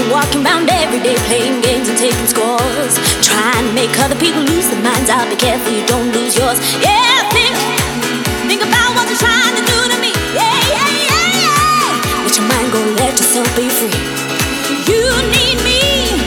walking around every day playing games and taking scores. Trying to make other people lose their minds out. Be careful you don't lose yours. Yeah, think, think about what you're trying to do to me. Yeah, yeah, yeah, yeah. Let your mind go, let yourself be free. You need me.